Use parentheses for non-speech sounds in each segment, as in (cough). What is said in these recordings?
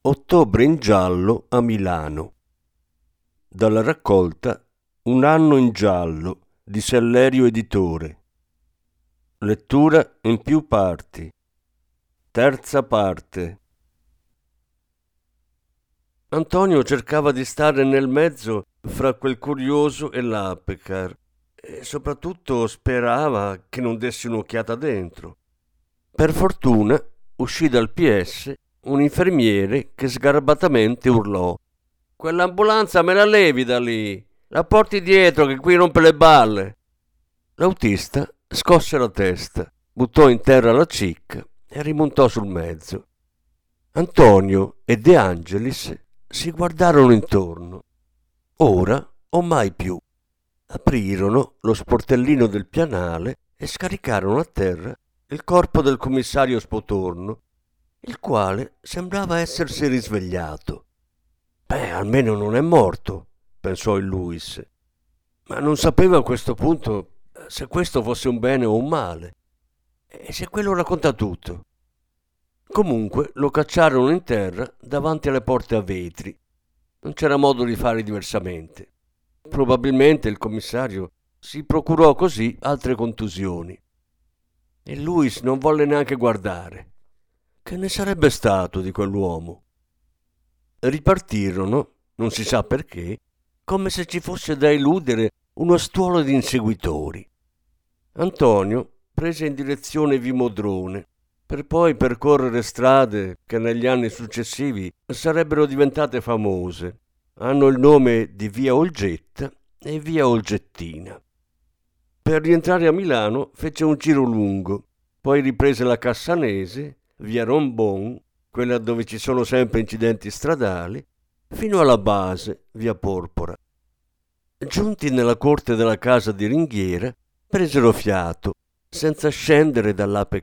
Ottobre in giallo a Milano. Dalla raccolta Un anno in giallo di Sellerio Editore. Lettura in più parti. Terza parte. Antonio cercava di stare nel mezzo fra quel curioso e l'Apecar e soprattutto sperava che non dessi un'occhiata dentro. Per fortuna uscì dal PS un infermiere che sgarbatamente urlò Quell'ambulanza me la levi da lì, la porti dietro che qui rompe le balle. L'autista scosse la testa, buttò in terra la cicca e rimontò sul mezzo. Antonio e De Angelis si guardarono intorno. Ora o mai più. Aprirono lo sportellino del pianale e scaricarono a terra il corpo del commissario Spotorno il quale sembrava essersi risvegliato. Beh, almeno non è morto, pensò il Luis, ma non sapeva a questo punto se questo fosse un bene o un male. E se quello racconta tutto. Comunque lo cacciarono in terra davanti alle porte a vetri. Non c'era modo di fare diversamente. Probabilmente il commissario si procurò così altre contusioni. E Luis non volle neanche guardare. Che ne sarebbe stato di quell'uomo? Ripartirono, non si sa perché, come se ci fosse da eludere uno stuolo di inseguitori. Antonio prese in direzione Vimodrone, per poi percorrere strade che negli anni successivi sarebbero diventate famose. Hanno il nome di Via Olgetta e Via Olgettina. Per rientrare a Milano fece un giro lungo, poi riprese la Cassanese via Rombon, quella dove ci sono sempre incidenti stradali, fino alla base, via Porpora. Giunti nella corte della casa di ringhiera, presero fiato, senza scendere dall'ape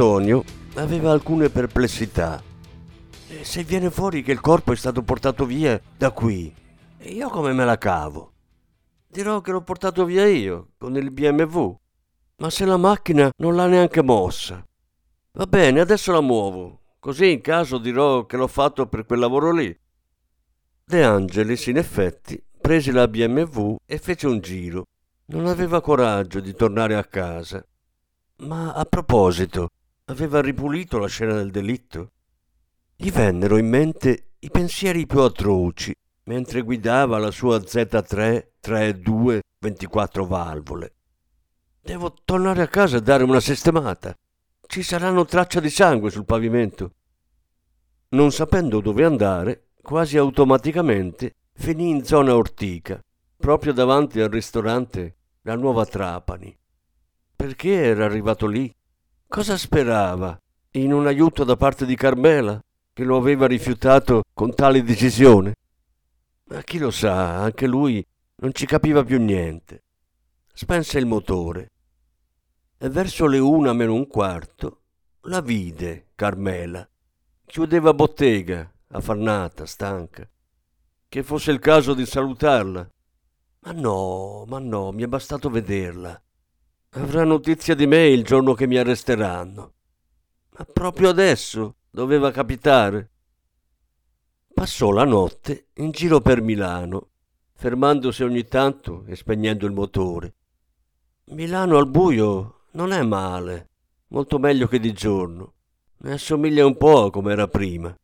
Antonio aveva alcune perplessità. E se viene fuori che il corpo è stato portato via da qui, io come me la cavo? Dirò che l'ho portato via io, con il BMW. Ma se la macchina non l'ha neanche mossa. Va bene, adesso la muovo, così in caso dirò che l'ho fatto per quel lavoro lì. De Angelis, in effetti, prese la BMW e fece un giro. Non aveva coraggio di tornare a casa ma a proposito, aveva ripulito la scena del delitto? Gli vennero in mente i pensieri più atroci mentre guidava la sua Z3 3.2 24 valvole. Devo tornare a casa e dare una sistemata. Ci saranno tracce di sangue sul pavimento. Non sapendo dove andare, quasi automaticamente finì in zona ortica, proprio davanti al ristorante La Nuova Trapani. Perché era arrivato lì? Cosa sperava? In un aiuto da parte di Carmela, che lo aveva rifiutato con tale decisione? Ma chi lo sa, anche lui non ci capiva più niente. Spense il motore e verso le una meno un quarto la vide Carmela. Chiudeva bottega, affannata, stanca. Che fosse il caso di salutarla. Ma no, ma no, mi è bastato vederla. Avrà notizia di me il giorno che mi arresteranno. Ma proprio adesso doveva capitare. Passò la notte in giro per Milano, fermandosi ogni tanto e spegnendo il motore. Milano al buio non è male, molto meglio che di giorno. Ne assomiglia un po' a come era prima.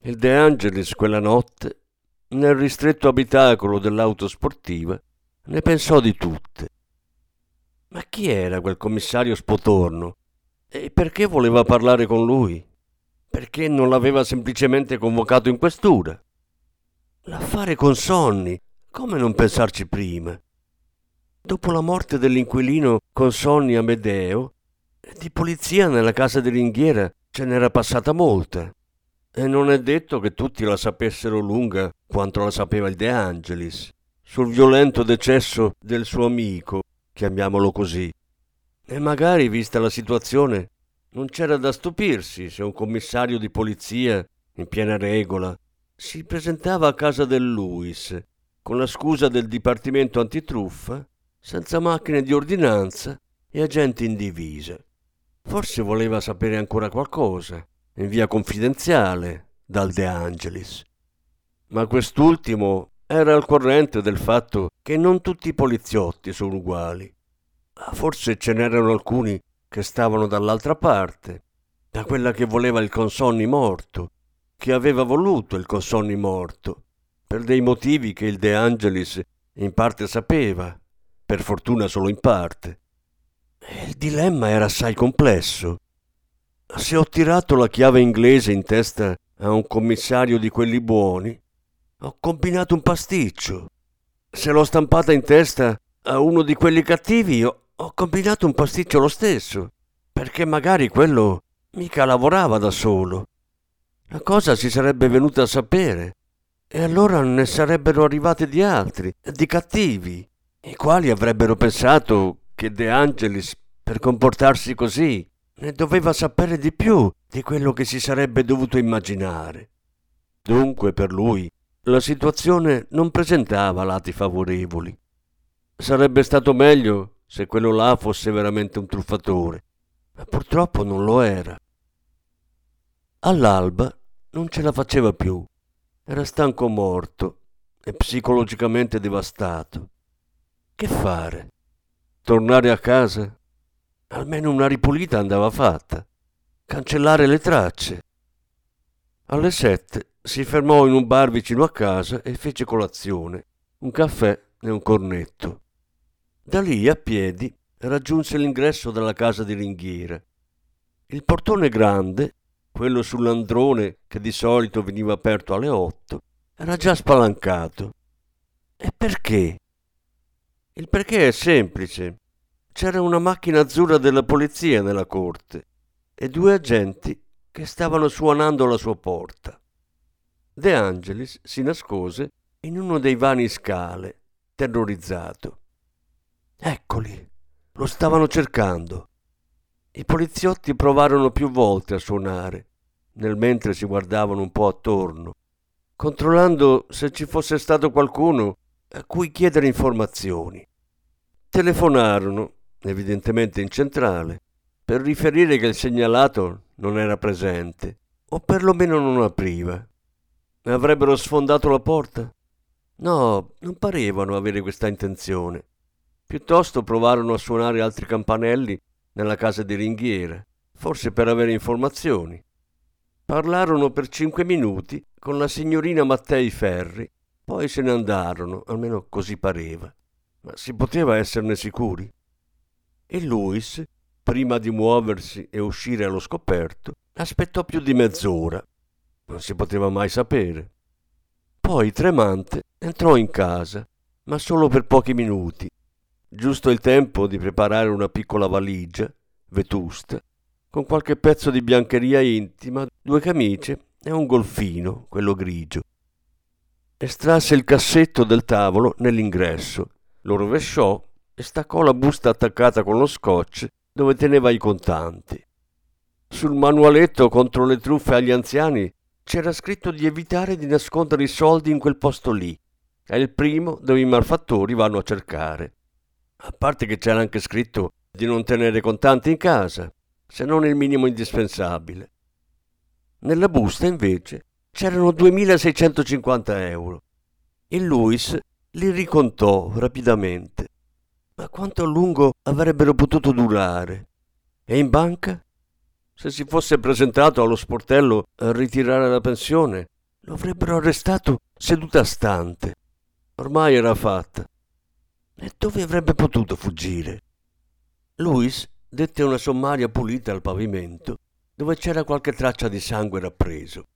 Il De Angelis quella notte, nel ristretto abitacolo dell'auto sportiva, ne pensò di tutte. Ma chi era quel commissario Spotorno? E perché voleva parlare con lui? Perché non l'aveva semplicemente convocato in questura? L'affare con Sonny, come non pensarci prima? Dopo la morte dell'inquilino con Sonny Amedeo, di polizia nella casa di ringhiera ce n'era passata molta. E non è detto che tutti la sapessero lunga quanto la sapeva il De Angelis, sul violento decesso del suo amico chiamiamolo così. E magari, vista la situazione, non c'era da stupirsi se un commissario di polizia, in piena regola, si presentava a casa del Luis con la scusa del dipartimento antitruffa, senza macchine di ordinanza e agenti in divisa. Forse voleva sapere ancora qualcosa, in via confidenziale, dal De Angelis. Ma quest'ultimo era al corrente del fatto che non tutti i poliziotti sono uguali. Forse ce n'erano alcuni che stavano dall'altra parte, da quella che voleva il Consonni morto, che aveva voluto il Consonni morto, per dei motivi che il De Angelis in parte sapeva, per fortuna solo in parte. Il dilemma era assai complesso. Se ho tirato la chiave inglese in testa a un commissario di quelli buoni, ho combinato un pasticcio. Se l'ho stampata in testa a uno di quelli cattivi, ho, combinato un pasticcio lo stesso, perché magari quello mica lavorava da solo. la cosa si sarebbe venuta a sapere e allora ne sarebbero arrivati di altri, di cattivi, i quali avrebbero pensato che De Angelis, per comportarsi così, ne doveva sapere di più di quello che si sarebbe dovuto immaginare. Dunque per lui la situazione non presentava lati favorevoli. Sarebbe stato meglio se quello là fosse veramente un truffatore, ma purtroppo non lo era. All'alba non ce la faceva più, era stanco morto e psicologicamente devastato. Che fare? Tornare a casa? Almeno una ripulita andava fatta. Cancellare le tracce. Alle sette si fermò in un bar vicino a casa e fece colazione, un caffè e un cornetto. Da lì, a piedi, raggiunse l'ingresso della casa di ringhiera. Il portone grande, quello sull'androne che di solito veniva aperto alle otto, era già spalancato. E perché? Il perché è semplice. C'era una macchina azzurra della polizia nella corte e due agenti che stavano suonando alla sua porta. De Angelis si nascose in uno dei vani scale, terrorizzato. Eccoli, lo stavano cercando. I poliziotti provarono più volte a suonare, nel mentre si guardavano un po' attorno, controllando se ci fosse stato qualcuno a cui chiedere informazioni. Telefonarono, evidentemente in centrale, per riferire che il segnalato non era presente, o perlomeno non apriva. Avrebbero sfondato la porta? No, non parevano avere questa intenzione. Piuttosto provarono a suonare altri campanelli nella casa di ringhiera, forse per avere informazioni. Parlarono per cinque minuti con la signorina Mattei Ferri, poi se ne andarono, almeno così pareva. Ma si poteva esserne sicuri? E Luis, prima di muoversi e uscire allo scoperto, aspettò più di mezz'ora. Non si poteva mai sapere. Poi, tremante, entrò in casa, ma solo per pochi minuti, Giusto il tempo di preparare una piccola valigia, vetusta, con qualche pezzo di biancheria intima, due camicie e un golfino, quello grigio. Estrasse il cassetto del tavolo nell'ingresso, lo rovesciò e staccò la busta attaccata con lo scotch dove teneva i contanti. Sul manualetto contro le truffe agli anziani c'era scritto di evitare di nascondere i soldi in quel posto lì. È il primo dove i malfattori vanno a cercare. A parte che c'era anche scritto di non tenere contanti in casa, se non il minimo indispensabile. Nella busta, invece, c'erano 2650 euro. E Luis li ricontò rapidamente. Ma quanto a lungo avrebbero potuto durare? E in banca? Se si fosse presentato allo sportello a ritirare la pensione, lo avrebbero arrestato seduta stante. Ormai era fatta. E dove avrebbe potuto fuggire? Luis dette una sommaria pulita al pavimento, dove c'era qualche traccia di sangue rappreso.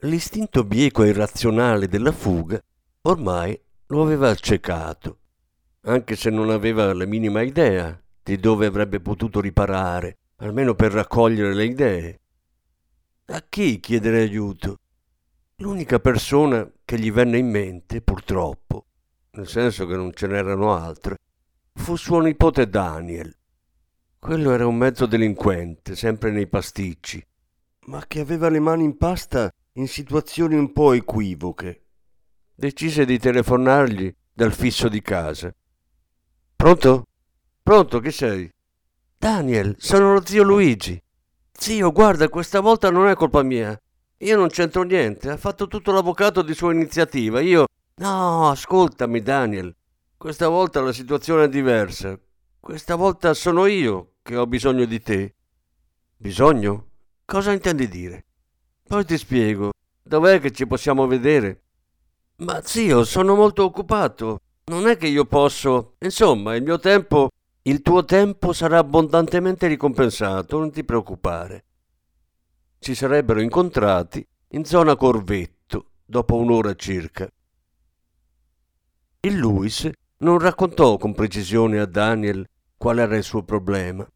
L'istinto bieco e irrazionale della fuga ormai lo aveva accecato, anche se non aveva la minima idea di dove avrebbe potuto riparare, almeno per raccogliere le idee. A chi chiedere aiuto? L'unica persona che gli venne in mente, purtroppo, nel senso che non ce n'erano altre, fu suo nipote Daniel. Quello era un mezzo delinquente, sempre nei pasticci, ma che aveva le mani in pasta in situazioni un po' equivoche. Decise di telefonargli dal fisso di casa. Pronto? Pronto, chi sei? Daniel, sono lo zio Luigi. Zio, guarda, questa volta non è colpa mia. Io non c'entro niente, ha fatto tutto l'avvocato di sua iniziativa. Io No, ascoltami, Daniel. Questa volta la situazione è diversa. Questa volta sono io che ho bisogno di te. Bisogno? Cosa intendi dire? Poi ti spiego. Dov'è che ci possiamo vedere? Ma zio, sono molto occupato. Non è che io posso. Insomma, il mio tempo. Il tuo tempo sarà abbondantemente ricompensato, non ti preoccupare. Ci sarebbero incontrati in zona Corvetto, dopo un'ora circa. Il Luis non raccontò con precisione a Daniel qual era il suo problema.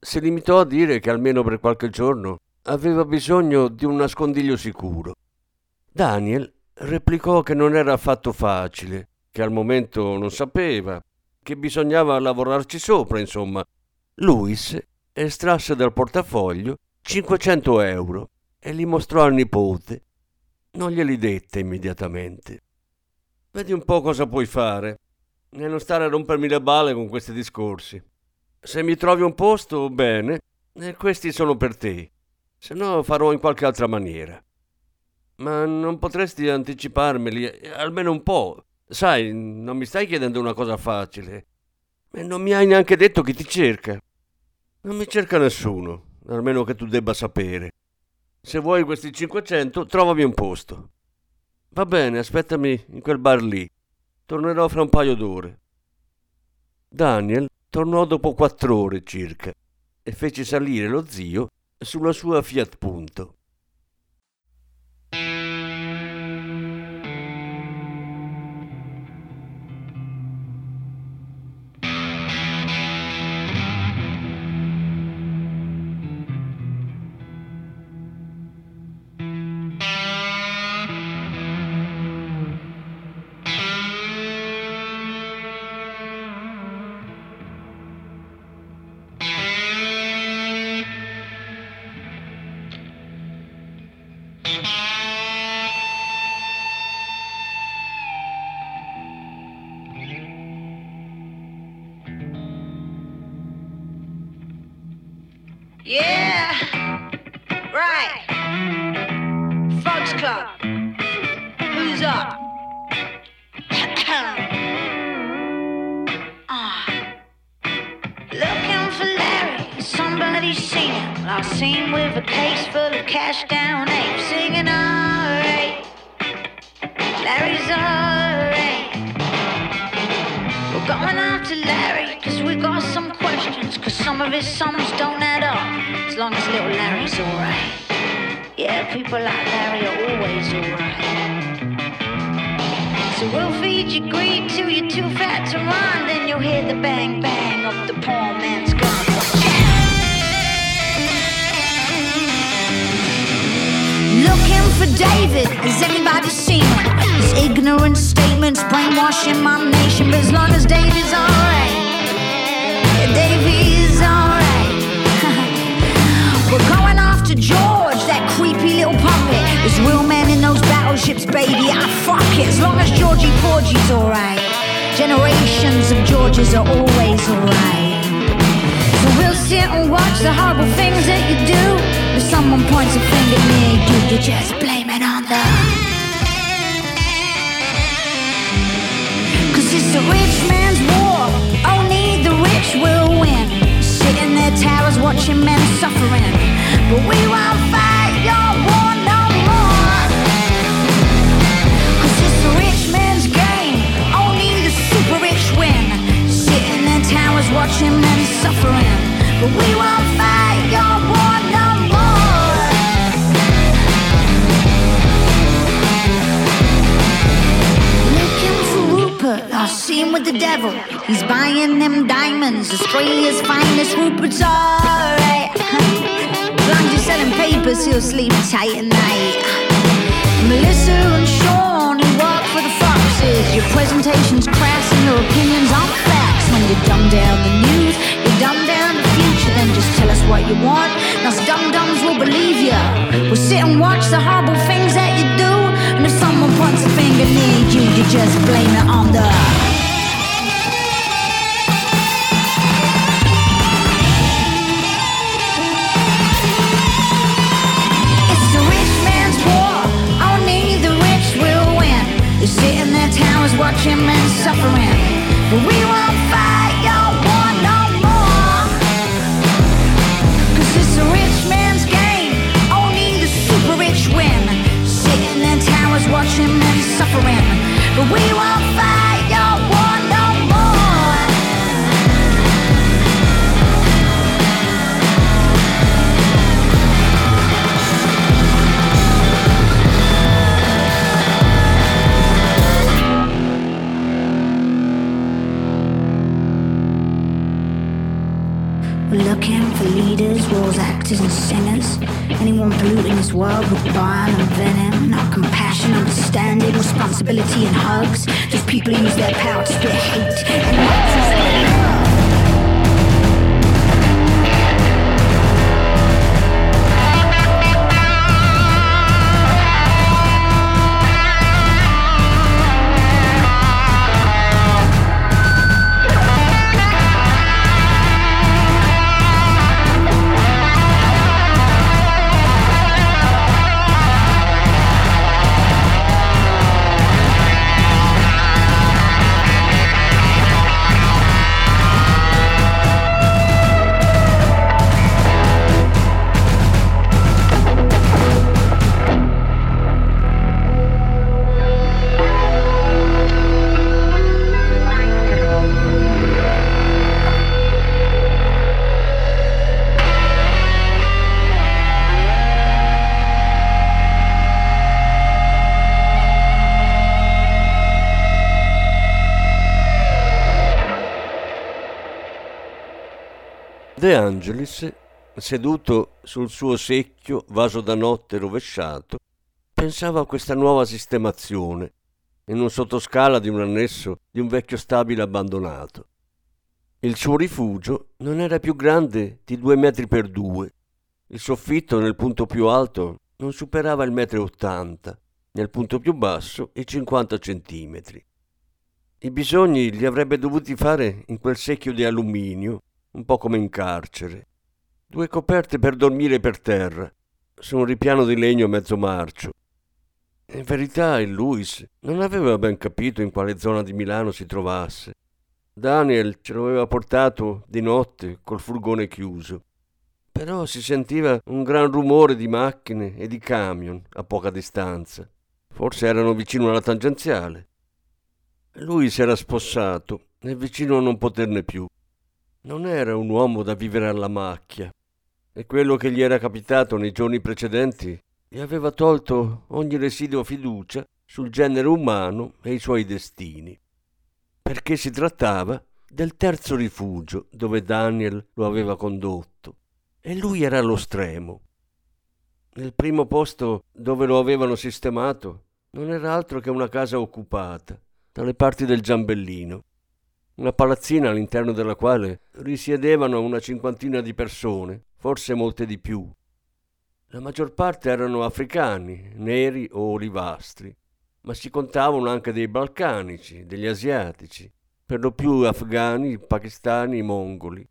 Si limitò a dire che almeno per qualche giorno aveva bisogno di un nascondiglio sicuro. Daniel replicò che non era affatto facile, che al momento non sapeva che bisognava lavorarci sopra, insomma. Luis estrasse dal portafoglio 500 euro e li mostrò al nipote. Non glieli dette immediatamente. Vedi un po' cosa puoi fare e non stare a rompermi le balle con questi discorsi. Se mi trovi un posto, bene, e questi sono per te, se no farò in qualche altra maniera. Ma non potresti anticiparmeli, eh, almeno un po', Sai, non mi stai chiedendo una cosa facile. E non mi hai neanche detto chi ti cerca. Non mi cerca nessuno, almeno che tu debba sapere. Se vuoi questi 500, trovami un posto. Va bene, aspettami in quel bar lì. Tornerò fra un paio d'ore. Daniel tornò dopo quattro ore circa e fece salire lo zio sulla sua Fiat Punto. Face full of cash down apes singing alright. Larry's alright. We're going out to Larry, cause we got some questions. Cause some of his sums don't add up. As long as little Larry's alright. Yeah, people like Larry are always alright. So we'll feed you greed till you're too fat to run. Then you'll hear the bang bang of the poor man's gun. Looking for David, has anybody seen him? His ignorant statements brainwashing my nation, but as long as David's alright, David's alright. (laughs) We're going after George, that creepy little puppet. There's real men in those battleships, baby. I fuck it, as long as Georgie Porgie's alright. Generations of Georges are always alright. So we'll sit and watch the horrible things that you do. Someone points a finger at me, you, you just blame it on the. Cause it's a rich man's war, only the rich will win. Sitting in their towers watching men suffering, but we won't fight your war no more. Cause it's a rich man's game, only the super rich win. Sitting in their towers watching men suffering, but we won't fight. Lost scene with the devil. He's buying them diamonds. Australia's finest Rupert's alright. Eh? As long as you're selling papers, he'll sleep tight at night. Melissa and Sean, who work for the Foxes. Your presentation's crass and your opinions aren't facts. When you dumb down the news, you dumb down the future. Then just tell us what you want. Us dumb dumbs will believe you. We'll sit and watch the horrible things that you do. Someone points a finger near you, you just blame it on the. It's a rich man's war. Only the rich will win. You sit in their towers watching men suffering, but we won't. oppression and suffering, but we won't fight. outlaws, actors, and singers. Anyone polluting this world with bile and venom. Not compassion, understanding, responsibility, and hugs. Just people who use their power to spit hate and De Angelis, seduto sul suo secchio vaso da notte rovesciato, pensava a questa nuova sistemazione in un sottoscala di un annesso di un vecchio stabile abbandonato. Il suo rifugio non era più grande di due metri per due. Il soffitto nel punto più alto non superava il metro e ottanta, nel punto più basso i cinquanta centimetri. I bisogni li avrebbe dovuti fare in quel secchio di alluminio un po' come in carcere. Due coperte per dormire per terra, su un ripiano di legno mezzo marcio. In verità il Luis non aveva ben capito in quale zona di Milano si trovasse. Daniel ce lo aveva portato di notte col furgone chiuso. Però si sentiva un gran rumore di macchine e di camion a poca distanza. Forse erano vicino alla tangenziale. Lui si era spossato e vicino a non poterne più. Non era un uomo da vivere alla macchia e quello che gli era capitato nei giorni precedenti gli aveva tolto ogni residuo fiducia sul genere umano e i suoi destini. Perché si trattava del terzo rifugio dove Daniel lo aveva condotto e lui era allo stremo. Nel primo posto dove lo avevano sistemato non era altro che una casa occupata dalle parti del Giambellino una palazzina all'interno della quale risiedevano una cinquantina di persone, forse molte di più. La maggior parte erano africani, neri o olivastri, ma si contavano anche dei balcanici, degli asiatici, per lo più afghani, pakistani, mongoli.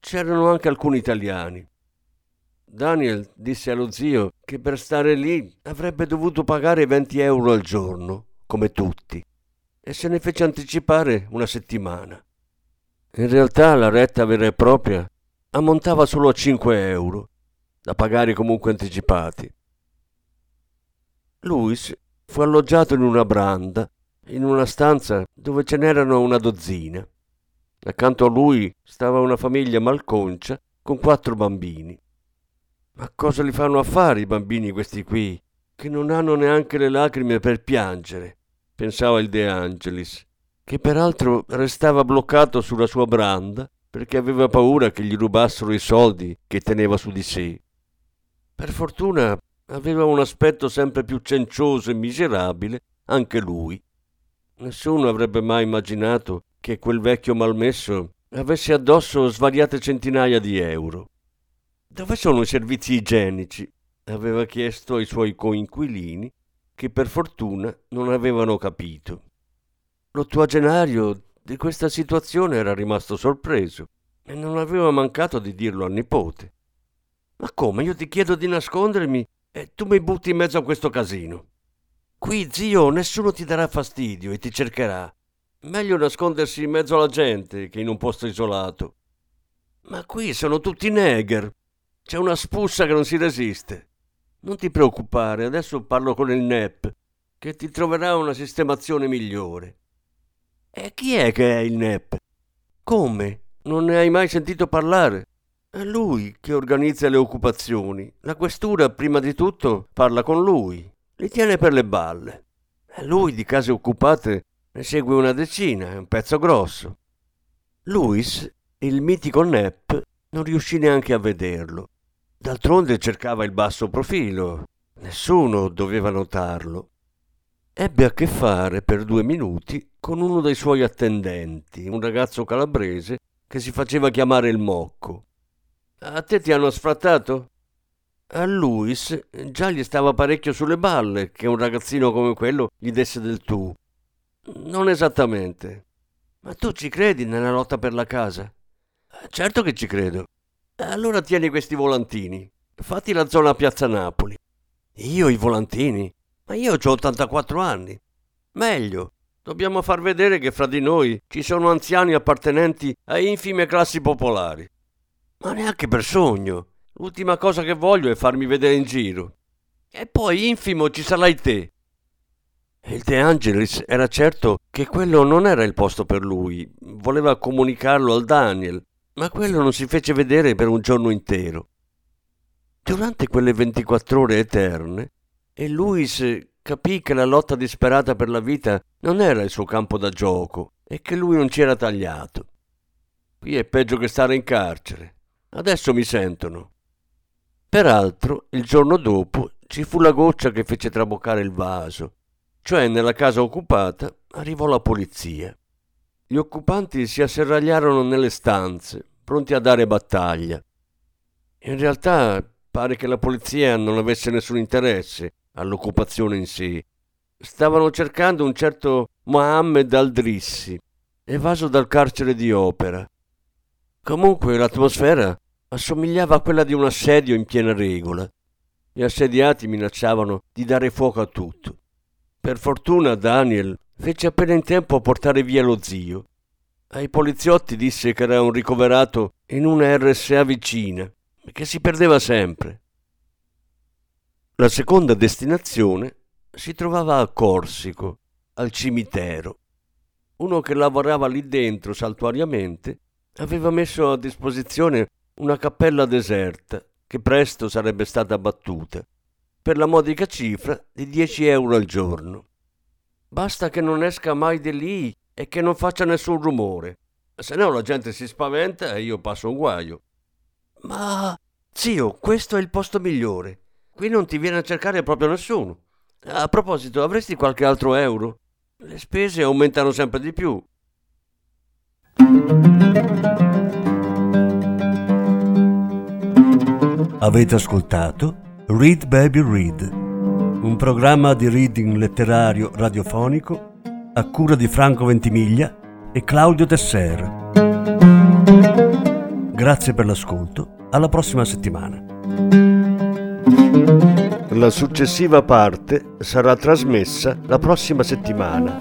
C'erano anche alcuni italiani. Daniel disse allo zio che per stare lì avrebbe dovuto pagare 20 euro al giorno, come tutti e se ne fece anticipare una settimana. In realtà la retta vera e propria ammontava solo a 5 euro, da pagare comunque anticipati. Luis fu alloggiato in una branda, in una stanza dove ce n'erano una dozzina. Accanto a lui stava una famiglia malconcia con quattro bambini. Ma cosa li fanno a fare i bambini questi qui, che non hanno neanche le lacrime per piangere? Pensava il De Angelis, che peraltro restava bloccato sulla sua branda perché aveva paura che gli rubassero i soldi che teneva su di sé. Per fortuna aveva un aspetto sempre più cencioso e miserabile anche lui. Nessuno avrebbe mai immaginato che quel vecchio malmesso avesse addosso svariate centinaia di euro. Dove sono i servizi igienici? aveva chiesto ai suoi coinquilini che per fortuna non avevano capito. L'ottuagenario di questa situazione era rimasto sorpreso e non aveva mancato di dirlo al nipote. Ma come? Io ti chiedo di nascondermi e tu mi butti in mezzo a questo casino. Qui, zio, nessuno ti darà fastidio e ti cercherà. Meglio nascondersi in mezzo alla gente che in un posto isolato. Ma qui sono tutti negher. C'è una spussa che non si resiste. Non ti preoccupare, adesso parlo con il NEP, che ti troverà una sistemazione migliore. E chi è che è il NEP? Come? Non ne hai mai sentito parlare? È lui che organizza le occupazioni. La questura, prima di tutto, parla con lui. Li tiene per le balle. E lui di case occupate ne segue una decina, è un pezzo grosso. Luis, il mitico NEP, non riuscì neanche a vederlo D'altronde cercava il basso profilo. Nessuno doveva notarlo. Ebbe a che fare per due minuti con uno dei suoi attendenti, un ragazzo calabrese che si faceva chiamare il Mocco. A te ti hanno sfrattato? A Luis già gli stava parecchio sulle balle che un ragazzino come quello gli desse del tu. Non esattamente. Ma tu ci credi nella lotta per la casa? Certo che ci credo. Allora tieni questi volantini. Fatti la zona Piazza Napoli. Io i volantini? Ma io ho 84 anni. Meglio, dobbiamo far vedere che fra di noi ci sono anziani appartenenti a infime classi popolari. Ma neanche per sogno. L'ultima cosa che voglio è farmi vedere in giro. E poi infimo ci sarai te. Il De Angelis era certo che quello non era il posto per lui. Voleva comunicarlo al Daniel, ma quello non si fece vedere per un giorno intero. Durante quelle 24 ore eterne, e Luis capì che la lotta disperata per la vita non era il suo campo da gioco e che lui non ci era tagliato. Qui è peggio che stare in carcere. Adesso mi sentono. Peraltro, il giorno dopo ci fu la goccia che fece traboccare il vaso, cioè nella casa occupata arrivò la polizia. Gli occupanti si asserragliarono nelle stanze, pronti a dare battaglia. In realtà pare che la polizia non avesse nessun interesse all'occupazione in sé. Stavano cercando un certo Mohammed Aldrissi, evaso dal carcere di Opera. Comunque l'atmosfera assomigliava a quella di un assedio in piena regola. Gli assediati minacciavano di dare fuoco a tutto. Per fortuna Daniel fece appena in tempo a portare via lo zio. Ai poliziotti disse che era un ricoverato in una RSA vicina e che si perdeva sempre. La seconda destinazione si trovava a Corsico, al cimitero. Uno che lavorava lì dentro saltuariamente aveva messo a disposizione una cappella deserta che presto sarebbe stata abbattuta, per la modica cifra di 10 euro al giorno. Basta che non esca mai di lì e che non faccia nessun rumore, se no la gente si spaventa e io passo un guaio. Ma, zio, questo è il posto migliore. Qui non ti viene a cercare proprio nessuno. A proposito, avresti qualche altro euro? Le spese aumentano sempre di più. Avete ascoltato Read Baby Read, un programma di reading letterario radiofonico a cura di Franco Ventimiglia e Claudio Tesser. Grazie per l'ascolto, alla prossima settimana. La successiva parte sarà trasmessa la prossima settimana.